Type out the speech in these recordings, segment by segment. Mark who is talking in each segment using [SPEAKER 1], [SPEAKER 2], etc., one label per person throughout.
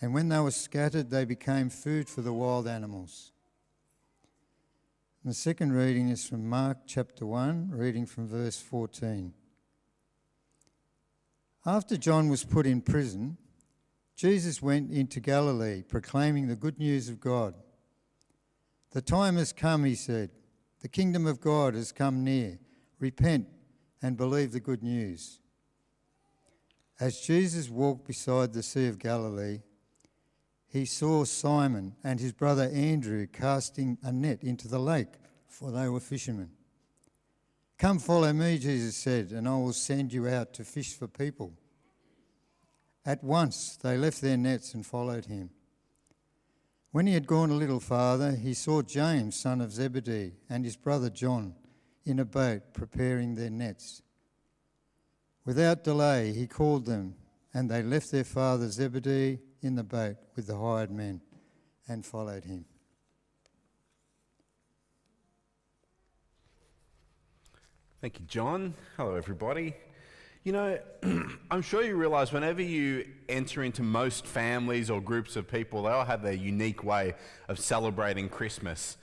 [SPEAKER 1] and when they were scattered, they became food for the wild animals. And the second reading is from Mark chapter 1, reading from verse 14. After John was put in prison, Jesus went into Galilee proclaiming the good news of God. The time has come, he said. The kingdom of God has come near. Repent and believe the good news. As Jesus walked beside the Sea of Galilee, he saw Simon and his brother Andrew casting a net into the lake, for they were fishermen. Come follow me, Jesus said, and I will send you out to fish for people. At once they left their nets and followed him. When he had gone a little farther, he saw James, son of Zebedee, and his brother John in a boat preparing their nets. Without delay, he called them, and they left their father Zebedee in the boat with the hired men and followed him.
[SPEAKER 2] Thank you, John. Hello, everybody. You know, I'm sure you realize whenever you enter into most families or groups of people, they all have their unique way of celebrating Christmas.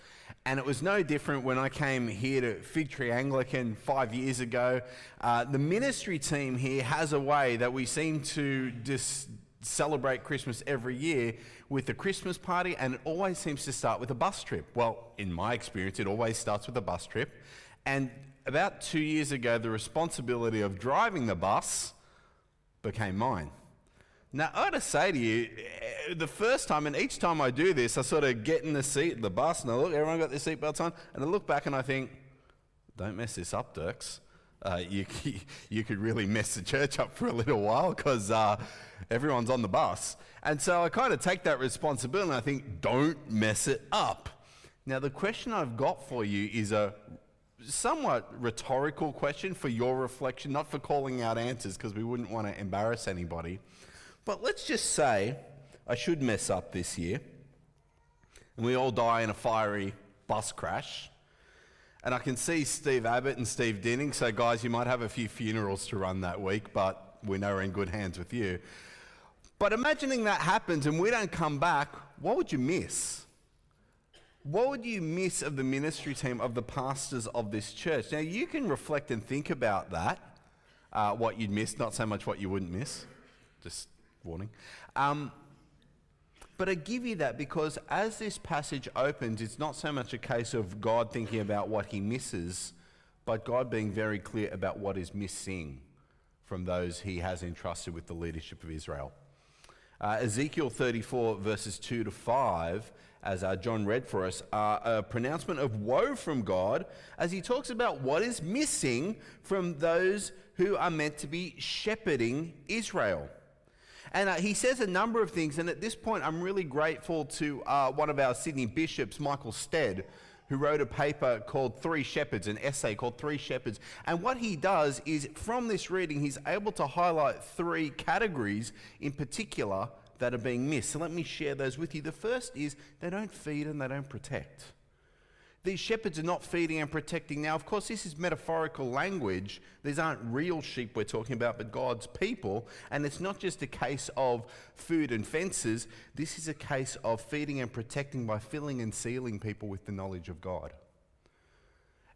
[SPEAKER 2] And it was no different when I came here to Fig Tree Anglican five years ago. Uh, the ministry team here has a way that we seem to just celebrate Christmas every year with a Christmas party, and it always seems to start with a bus trip. Well, in my experience, it always starts with a bus trip. And about two years ago, the responsibility of driving the bus became mine. Now, I gotta say to you, eh, the first time, and each time I do this, I sort of get in the seat of the bus and I look, everyone got their seatbelts on, and I look back and I think, don't mess this up, Dirks. Uh, you, you could really mess the church up for a little while because uh, everyone's on the bus. And so I kind of take that responsibility and I think, don't mess it up. Now, the question I've got for you is a somewhat rhetorical question for your reflection, not for calling out answers because we wouldn't want to embarrass anybody. But let's just say I should mess up this year and we all die in a fiery bus crash. And I can see Steve Abbott and Steve Dinning. So, guys, you might have a few funerals to run that week, but we know we're in good hands with you. But imagining that happens and we don't come back, what would you miss? what would you miss of the ministry team, of the pastors of this church? Now, you can reflect and think about that, uh, what you'd miss, not so much what you wouldn't miss. Just warning. Um, but I give you that because as this passage opens, it's not so much a case of God thinking about what he misses, but God being very clear about what is missing from those he has entrusted with the leadership of Israel. Uh, Ezekiel 34, verses 2 to 5 as uh, John read for us, are a pronouncement of woe from God as he talks about what is missing from those who are meant to be shepherding Israel. And uh, he says a number of things, and at this point, I'm really grateful to uh, one of our Sydney bishops, Michael Stead, who wrote a paper called Three Shepherds, an essay called Three Shepherds. And what he does is, from this reading, he's able to highlight three categories in particular that are being missed. So let me share those with you. The first is they don't feed and they don't protect. These shepherds are not feeding and protecting. Now, of course, this is metaphorical language. These aren't real sheep we're talking about, but God's people. And it's not just a case of food and fences. This is a case of feeding and protecting by filling and sealing people with the knowledge of God.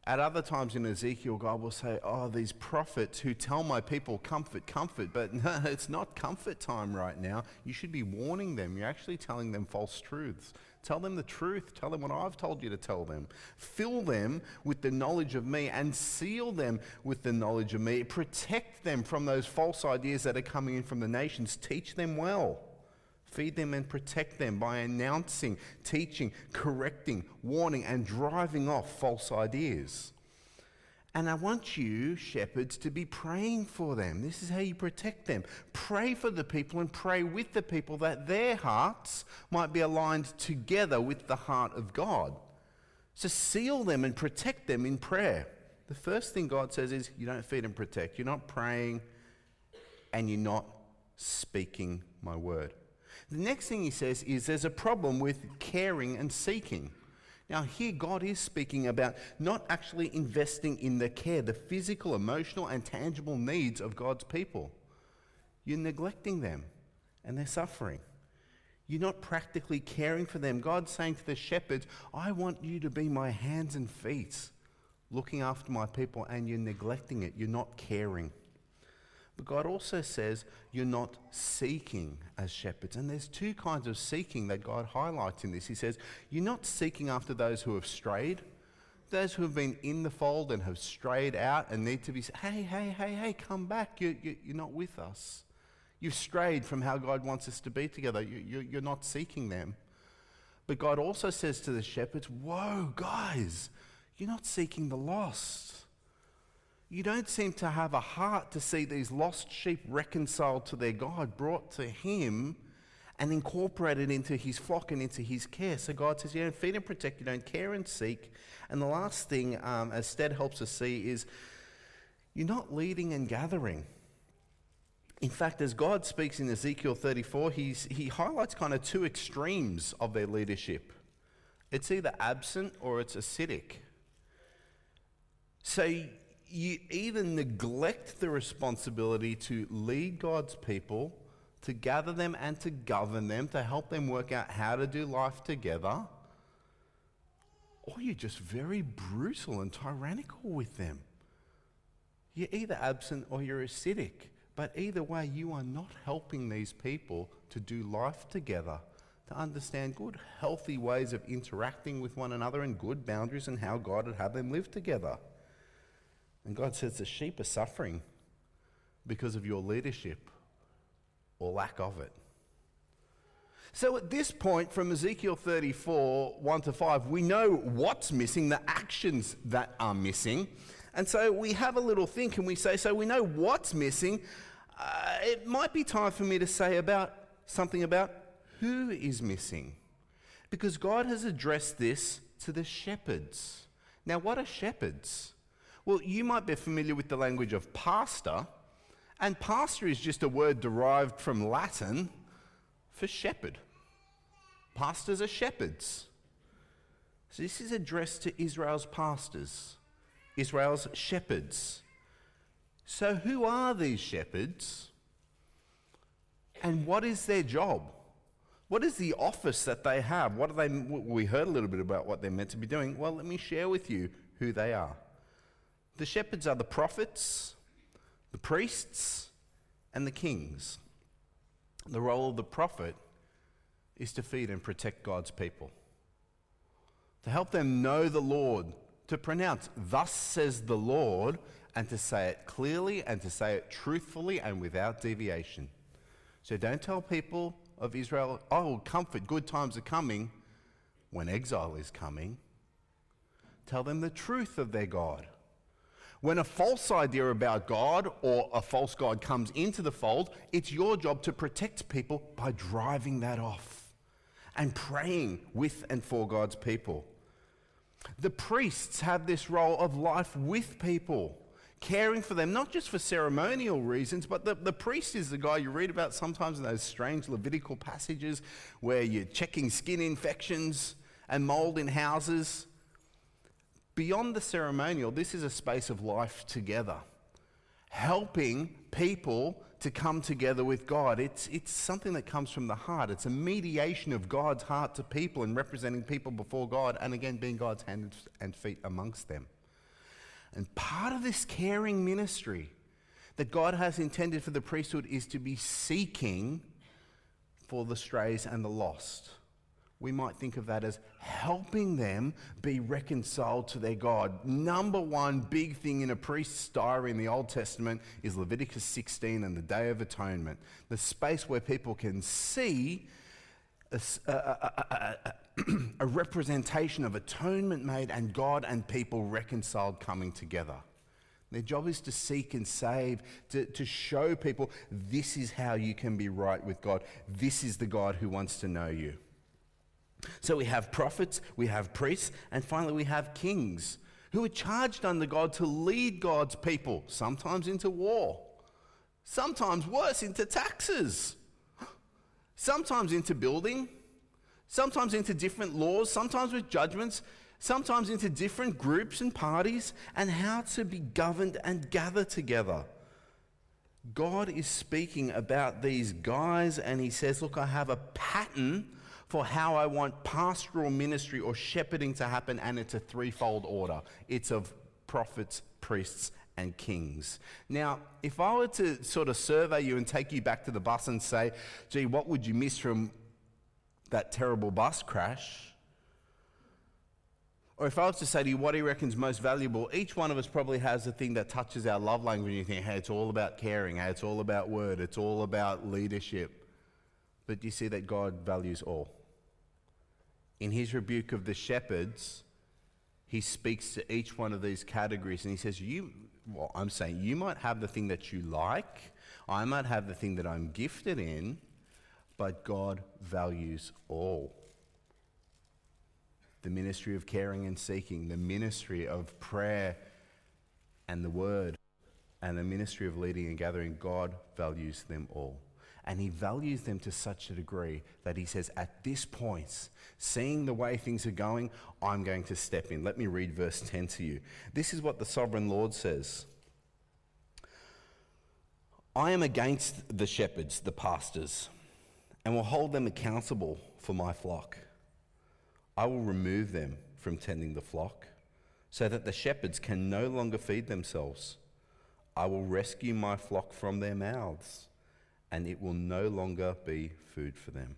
[SPEAKER 2] At other times in Ezekiel, God will say, Oh, these prophets who tell my people comfort, comfort. But no, it's not comfort time right now. You should be warning them. You're actually telling them false truths. Tell them the truth. Tell them what I've told you to tell them. Fill them with the knowledge of me and seal them with the knowledge of me. Protect them from those false ideas that are coming in from the nations. Teach them well. Feed them and protect them by announcing, teaching, correcting, warning, and driving off false ideas. And I want you, shepherds, to be praying for them. This is how you protect them. Pray for the people and pray with the people that their hearts might be aligned together with the heart of God. So seal them and protect them in prayer. The first thing God says is you don't feed and protect. You're not praying and you're not speaking my word. The next thing he says is there's a problem with caring and seeking. Now, here God is speaking about not actually investing in the care, the physical, emotional, and tangible needs of God's people. You're neglecting them, and they're suffering. You're not practically caring for them. God's saying to the shepherds, I want you to be my hands and feet, looking after my people, and you're neglecting it. You're not caring. But God also says you're not seeking as shepherds. And there's two kinds of seeking that God highlights in this. He says, You're not seeking after those who have strayed, those who have been in the fold and have strayed out and need to be, hey, hey, hey, hey, come back. You, you, you're not with us. You've strayed from how God wants us to be together. You, you, are not seeking them. But God also says to the shepherds, Whoa, guys, you're not seeking the lost. You don't seem to have a heart to see these lost sheep reconciled to their God, brought to Him, and incorporated into His flock and into His care. So God says, You don't feed and protect, you don't care and seek. And the last thing, um, as Stead helps us see, is you're not leading and gathering. In fact, as God speaks in Ezekiel 34, he's, he highlights kind of two extremes of their leadership. It's either absent or it's acidic. So you either neglect the responsibility to lead God's people, to gather them and to govern them, to help them work out how to do life together, or you're just very brutal and tyrannical with them. You're either absent or you're acidic. But either way, you are not helping these people to do life together, to understand good, healthy ways of interacting with one another and good boundaries and how God would have them live together. And God says the sheep are suffering because of your leadership or lack of it. So at this point, from Ezekiel 34, 1 to 5, we know what's missing, the actions that are missing. And so we have a little think and we say, so we know what's missing uh, it might be time for me to say about something about who is missing. Because God has addressed this to the shepherds. Now, what are shepherds? Well, you might be familiar with the language of pastor, and pastor is just a word derived from Latin for shepherd. Pastors are shepherds. So, this is addressed to Israel's pastors, Israel's shepherds. So, who are these shepherds? And what is their job? What is the office that they have? What are they? We heard a little bit about what they're meant to be doing. Well, let me share with you who they are. The shepherds are the prophets, the priests, and the kings. The role of the prophet is to feed and protect God's people, to help them know the Lord, to pronounce, Thus says the Lord, and to say it clearly and to say it truthfully and without deviation. So don't tell people of Israel, oh, comfort, good times are coming, when exile is coming. Tell them the truth of their God. When a false idea about God or a false God comes into the fold, it's your job to protect people by driving that off and praying with and for God's people. The priests have this role of life with people caring for them, not just for ceremonial reasons, but the, the priest is the guy you read about sometimes in those strange Levitical passages where you're checking skin infections and mold in houses. Beyond the ceremonial, this is a space of life together, helping people to come together with God. It's, it's something that comes from the heart. It's a mediation of God's heart to people and representing people before God, and again, being God's hands and feet amongst them. And part of this caring ministry that God has intended for the priesthood is to be seeking for the strays and the lost. We might think of that as helping them be reconciled to their God. Number one big thing in a priest's diary in the Old Testament is Leviticus 16 and the Day of Atonement, the space where people can see a, a, a, a representation of atonement made and God and people reconciled coming together. Their job is to seek and save, to, to show people this is how you can be right with God. This is the God who wants to know you. So we have prophets, we have priests, and finally we have kings who are charged under God to lead God's people, sometimes into war, sometimes worse, into taxes, sometimes into building, sometimes into different laws, sometimes with judgments, sometimes into different groups and parties, and how to be governed and gather together. God is speaking about these guys, and he says, Look, I have a pattern for how I want pastoral ministry or shepherding to happen, and it's a threefold order it's of prophets, priests, and kings. Now, if I were to sort of survey you and take you back to the bus and say, gee, what would you miss from that terrible bus crash? Or if I was to say to you, what he reckons most valuable, each one of us probably has a thing that touches our love language. You think, hey, it's all about caring, hey, it's all about word, it's all about leadership. But you see that God values all. In his rebuke of the shepherds, he speaks to each one of these categories and he says, You, well, I'm saying you might have the thing that you like, I might have the thing that I'm gifted in, but God values all the ministry of caring and seeking, the ministry of prayer and the word, and the ministry of leading and gathering, God values them all. And he values them to such a degree that he says, at this point, seeing the way things are going, I'm going to step in. Let me read verse 10 to you. This is what the sovereign Lord says I am against the shepherds, the pastors, and will hold them accountable for my flock. I will remove them from tending the flock so that the shepherds can no longer feed themselves. I will rescue my flock from their mouths, and it will no longer be food for them.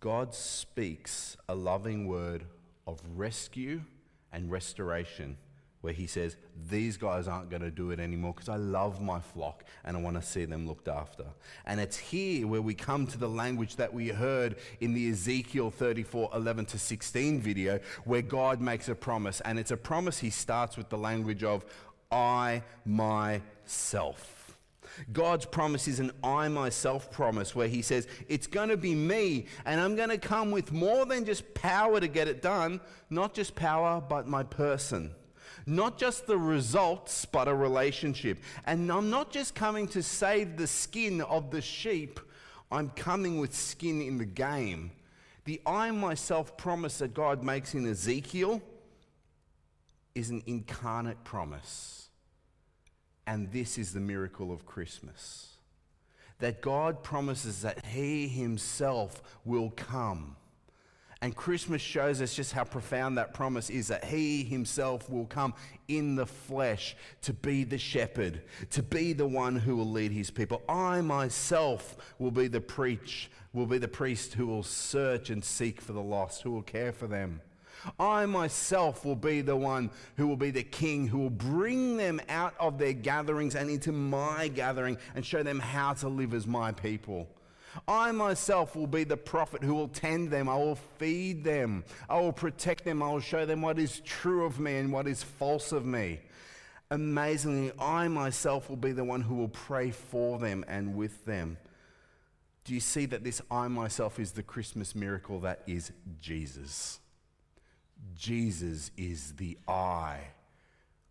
[SPEAKER 2] God speaks a loving word of rescue and restoration where he says, These guys aren't going to do it anymore because I love my flock and I want to see them looked after. And it's here where we come to the language that we heard in the Ezekiel 34 11 to 16 video, where God makes a promise. And it's a promise he starts with the language of, I myself. God's promise is an I myself promise where He says, It's going to be me, and I'm going to come with more than just power to get it done, not just power, but my person. Not just the results, but a relationship. And I'm not just coming to save the skin of the sheep, I'm coming with skin in the game. The I myself promise that God makes in Ezekiel is an incarnate promise. And this is the miracle of Christmas that God promises that He Himself will come and Christmas shows us just how profound that promise is that He Himself will come in the flesh to be the shepherd, to be the one who will lead His people. I myself will be the preach, will be the priest who will search and seek for the lost, who will care for them. I myself will be the one who will be the king who will bring them out of their gatherings and into my gathering and show them how to live as my people. I myself will be the prophet who will tend them. I will feed them. I will protect them. I will show them what is true of me and what is false of me. Amazingly, I myself will be the one who will pray for them and with them. Do you see that this I myself is the Christmas miracle that is Jesus? Jesus is the I,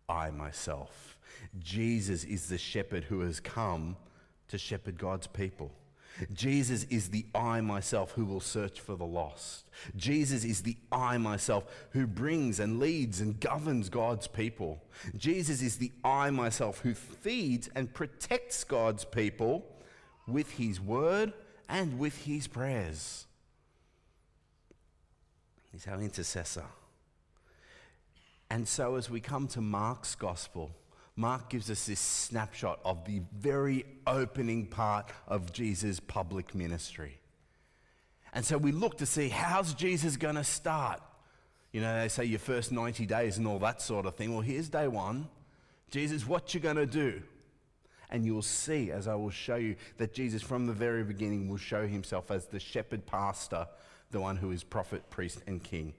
[SPEAKER 2] I myself. Jesus is the shepherd who has come to shepherd God's people. Jesus is the I myself who will search for the lost. Jesus is the I myself who brings and leads and governs God's people. Jesus is the I myself who feeds and protects God's people with his word and with his prayers. Our intercessor. And so, as we come to Mark's gospel, Mark gives us this snapshot of the very opening part of Jesus' public ministry. And so we look to see how's Jesus going to start? You know, they say your first 90 days and all that sort of thing. Well, here's day one. Jesus, what you going to do? And you'll see, as I will show you, that Jesus from the very beginning will show himself as the shepherd pastor, the one who is prophet, priest, and king.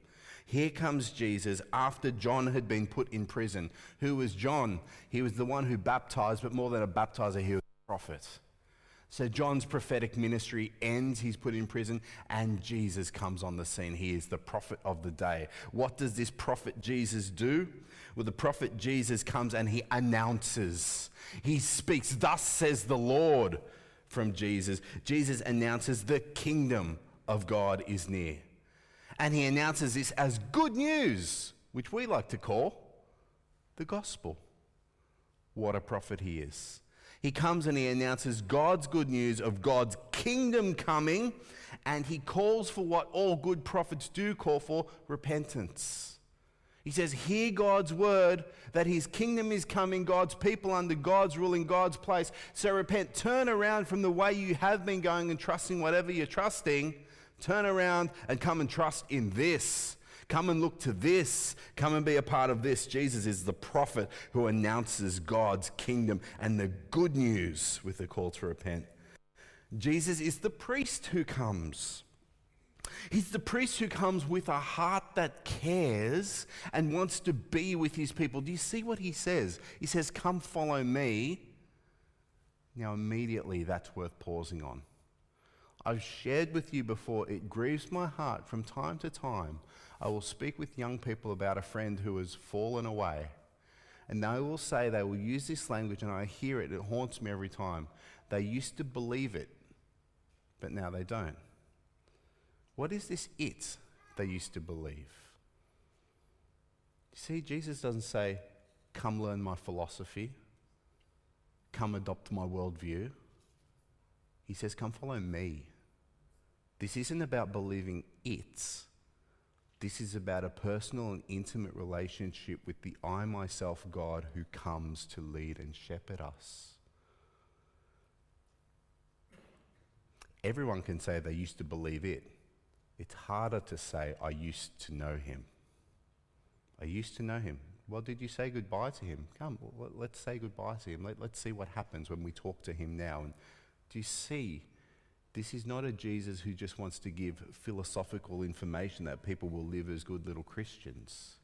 [SPEAKER 2] Here comes Jesus after John had been put in prison. Who was John? He was the one who baptized, but more than a baptizer, he was a prophet. So John's prophetic ministry ends, he's put in prison, and Jesus comes on the scene. He is the prophet of the day. What does this prophet Jesus do? Well, the prophet Jesus comes and he announces, he speaks, Thus says the Lord from Jesus. Jesus announces the kingdom of God is near and he announces this as good news, which we like to call the gospel. What a prophet he is. He comes and he announces God's good news of God's kingdom coming, and he calls for what all good prophets do call for repentance. He says, Hear God's word that his kingdom is coming, God's people under God's rule in God's place. So repent, turn around from the way you have been going and trusting whatever you're trusting. Turn around and come and trust in this. Come and look to this. Come and be a part of this. Jesus is the prophet who announces God's kingdom and the good news with the call to repent. Jesus is the priest who comes. He's the priest who comes with a heart that cares and wants to be with his people. Do you see what he says? He says, Come follow me. Now, immediately, that's worth pausing on. I've shared with you before, it grieves my heart from time to time I will speak with young people about a friend who has fallen away. And they will say, they will use this language, and I hear it, it haunts me every time. They used to believe it, but now they don't. What is this it they used to believe? You see, Jesus doesn't say, Come learn my philosophy, come adopt my worldview. He says, Come follow me. This isn't about believing it. This is about a personal and intimate relationship with the I, myself, God who comes to lead and shepherd us. Everyone can say they used to believe it. It's harder to say, I used to know him. I used to know him. Well, did you say goodbye to him? Come, let's say goodbye to him. Let, us see what happens when we talk to him now. And do you see this is not a Jesus who just wants to give philosophical information that people will live as good little Christians.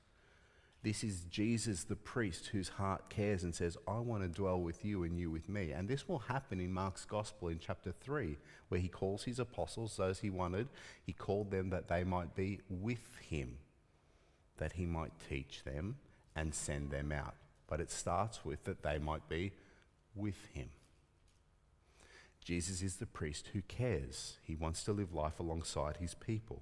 [SPEAKER 2] This is Jesus, the priest, whose heart cares and says, I want to dwell with you and you with me. And this will happen in Mark's Gospel in chapter 3, where he calls his apostles, those he wanted, he called them that they might be with him, that he might teach them and send them out. But it starts with that they might be with him. Jesus is the priest who cares. He wants to live life alongside his people.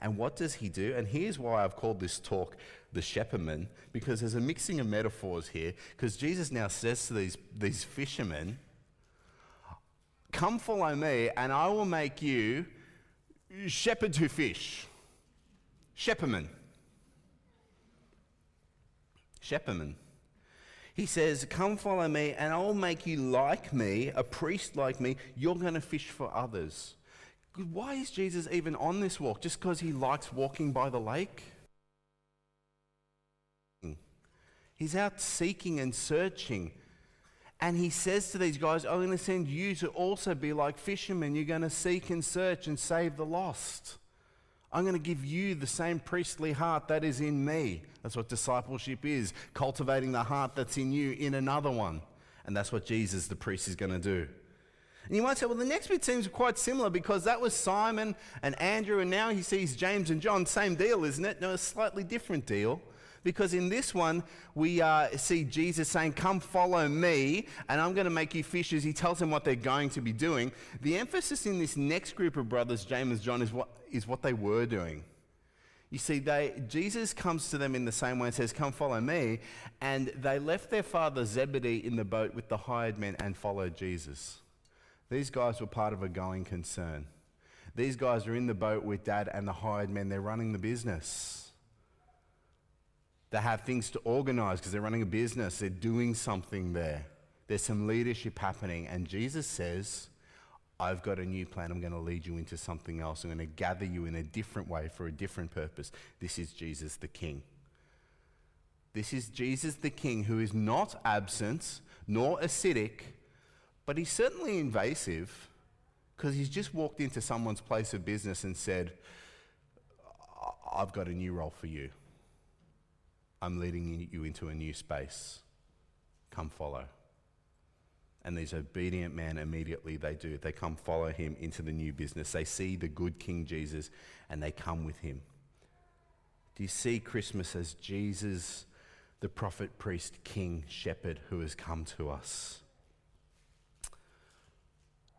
[SPEAKER 2] And what does he do? And here's why I've called this talk the shepherdman, because there's a mixing of metaphors here. Because Jesus now says to these, these fishermen, Come follow me, and I will make you shepherds who fish. Shepherdman. Shepherdman. He says, Come follow me, and I'll make you like me, a priest like me. You're going to fish for others. Why is Jesus even on this walk? Just because he likes walking by the lake? He's out seeking and searching. And he says to these guys, I'm going to send you to also be like fishermen. You're going to seek and search and save the lost. I'm going to give you the same priestly heart that is in me. That's what discipleship is cultivating the heart that's in you in another one. And that's what Jesus, the priest, is going to do. And you might say, well, the next bit seems quite similar because that was Simon and Andrew, and now he sees James and John. Same deal, isn't it? No, a slightly different deal. Because in this one, we uh, see Jesus saying, Come follow me, and I'm going to make you fishers. He tells them what they're going to be doing. The emphasis in this next group of brothers, James and John, is what, is what they were doing. You see, they, Jesus comes to them in the same way and says, Come follow me. And they left their father Zebedee in the boat with the hired men and followed Jesus. These guys were part of a going concern. These guys are in the boat with dad and the hired men. They're running the business. They have things to organize because they're running a business, they're doing something there. There's some leadership happening. And Jesus says, I've got a new plan. I'm going to lead you into something else. I'm going to gather you in a different way for a different purpose. This is Jesus the King. This is Jesus the King who is not absent nor acidic, but he's certainly invasive because he's just walked into someone's place of business and said, I've got a new role for you. I'm leading you into a new space. Come follow. And these obedient men immediately they do. They come follow him into the new business. They see the good King Jesus and they come with him. Do you see Christmas as Jesus, the prophet, priest, king, shepherd who has come to us?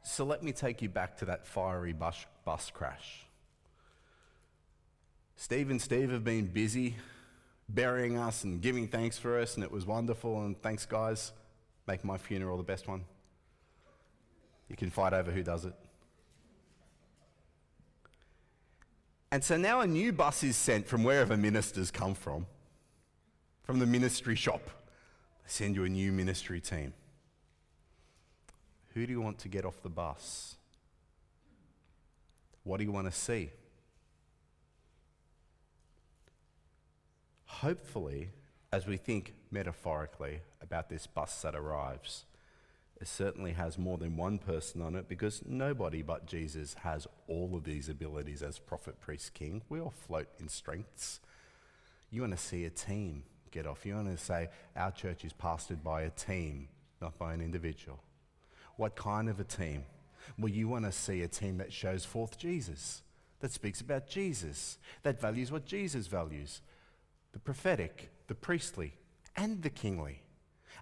[SPEAKER 2] So let me take you back to that fiery bus, bus crash. Steve and Steve have been busy burying us and giving thanks for us, and it was wonderful. And thanks, guys. Make my funeral the best one. You can fight over who does it. And so now a new bus is sent from wherever ministers come from, from the ministry shop. They send you a new ministry team. Who do you want to get off the bus? What do you want to see? Hopefully, as we think metaphorically about this bus that arrives, it certainly has more than one person on it because nobody but Jesus has all of these abilities as prophet, priest, king. We all float in strengths. You want to see a team get off. You want to say, our church is pastored by a team, not by an individual. What kind of a team? Well, you want to see a team that shows forth Jesus, that speaks about Jesus, that values what Jesus values the prophetic, the priestly, and the kingly,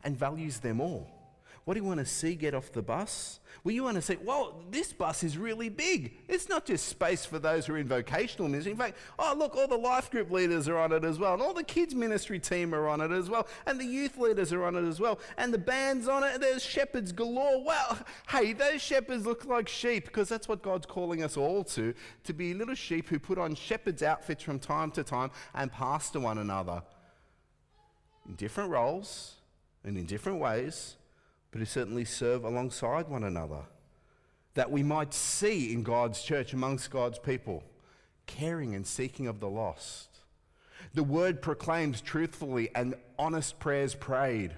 [SPEAKER 2] and values them all. What do you want to see get off the bus? Well, you want to say, well, this bus is really big. It's not just space for those who are in vocational ministry. In fact, oh, look, all the life group leaders are on it as well, and all the kids' ministry team are on it as well, and the youth leaders are on it as well, and the band's on it, there's shepherds galore. Well, hey, those shepherds look like sheep because that's what God's calling us all to to be little sheep who put on shepherds' outfits from time to time and pastor one another in different roles and in different ways but who certainly serve alongside one another. That we might see in God's church, amongst God's people, caring and seeking of the lost. The word proclaims truthfully and honest prayers prayed.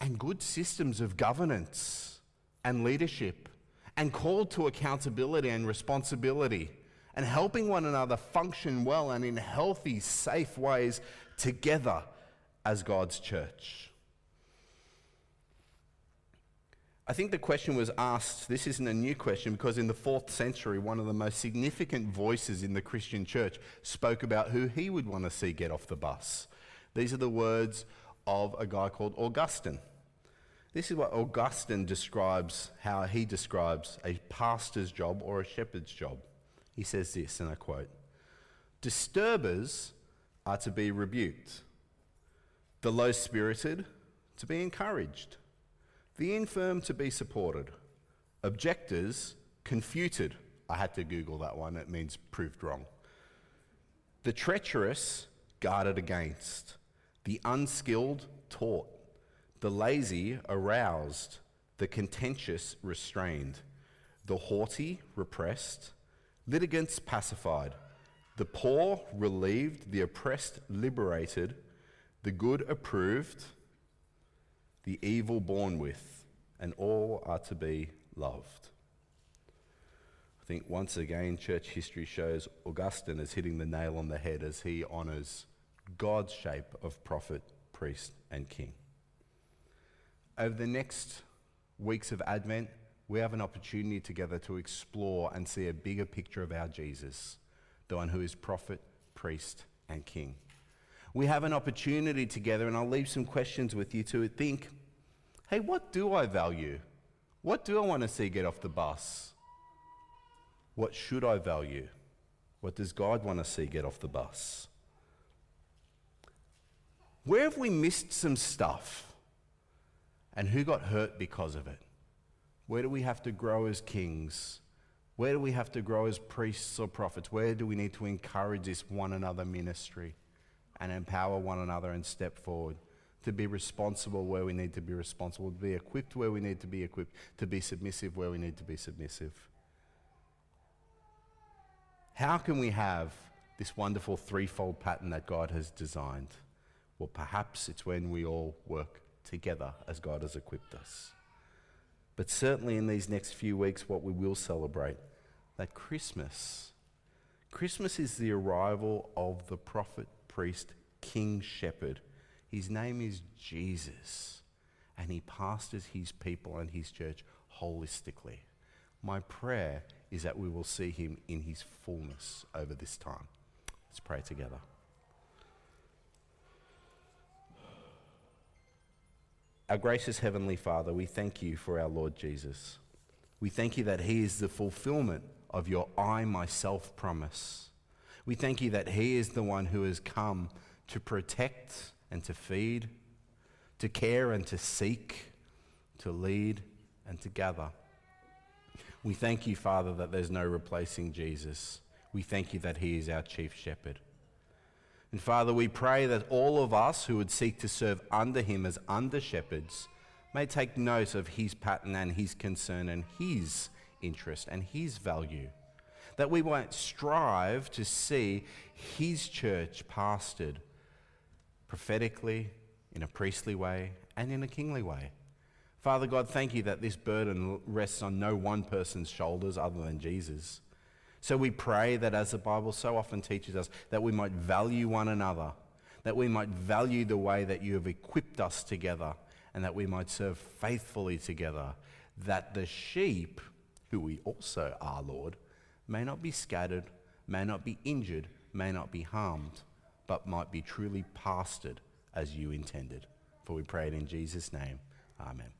[SPEAKER 2] And good systems of governance and leadership, and called to accountability and responsibility, and helping one another function well and in healthy, safe ways together as God's church. I think the question was asked, this isn't a new question, because in the fourth century, one of the most significant voices in the Christian church spoke about who he would want to see get off the bus. These are the words of a guy called Augustine. This is what Augustine describes, how he describes a pastor's job or a shepherd's job. He says this, and I quote Disturbers are to be rebuked, the low spirited to be encouraged the infirm to be supported, objectors confuted. I had to Google that one, it means proved wrong. The treacherous guarded against, the unskilled taught, the lazy aroused, the contentious restrained, the haughty repressed, litigants pacified, the poor relieved, the oppressed liberated, the good approved, the evil born with, and all are to be loved. I think once again, church history shows Augustine is hitting the nail on the head as he honours God's shape of prophet, priest, and king. Over the next weeks of Advent, we have an opportunity together to explore and see a bigger picture of our Jesus, the one who is prophet, priest, and king we have an opportunity together, and I'll leave some questions with you to think hey, what do I value? What do I want to see get off the bus? What should I value? What does God want to see get off the bus? Where have we missed some stuff? And who got hurt because of it? Where do we have to grow as kings? Where do we have to grow as priests or prophets? Where do we need to encourage this one another ministry? And empower one another and step forward. To be responsible where we need to be responsible, to be equipped where we need to be equipped, to be submissive where we need to be submissive. How can we have this wonderful threefold pattern that God has designed? Well, perhaps it's when we all work together as God has equipped us. But certainly in these next few weeks, what we will celebrate that Christmas. Christmas is the arrival of the prophet priest, king shepherd. His name is Jesus, and he pastors his people and his church holistically. My prayer is that we will see him in his fullness over this time. Let's pray together. Our gracious Heavenly Father, we thank you for our Lord Jesus. We thank you that He is the fulfillment of your I myself promise. We thank you that He is the one who has come to protect and to feed, to care and to seek, to lead and to gather. We thank you, Father, that there's no replacing Jesus. We thank you that he is our chief shepherd. And Father, we pray that all of us who would seek to serve under him as under shepherds may take note of his pattern and his concern and his interest and his value. That we won't strive to see his church pastored prophetically, in a priestly way, and in a kingly way. Father God, thank you that this burden rests on no one person's shoulders other than Jesus. So we pray that as the Bible so often teaches us, that we might value one another, that we might value the way that you have equipped us together, and that we might serve faithfully together, that the sheep, who we also are, Lord, may not be scattered, may not be injured, may not be harmed, but might be truly pastored as you intended. For we pray it in Jesus' name. Amen.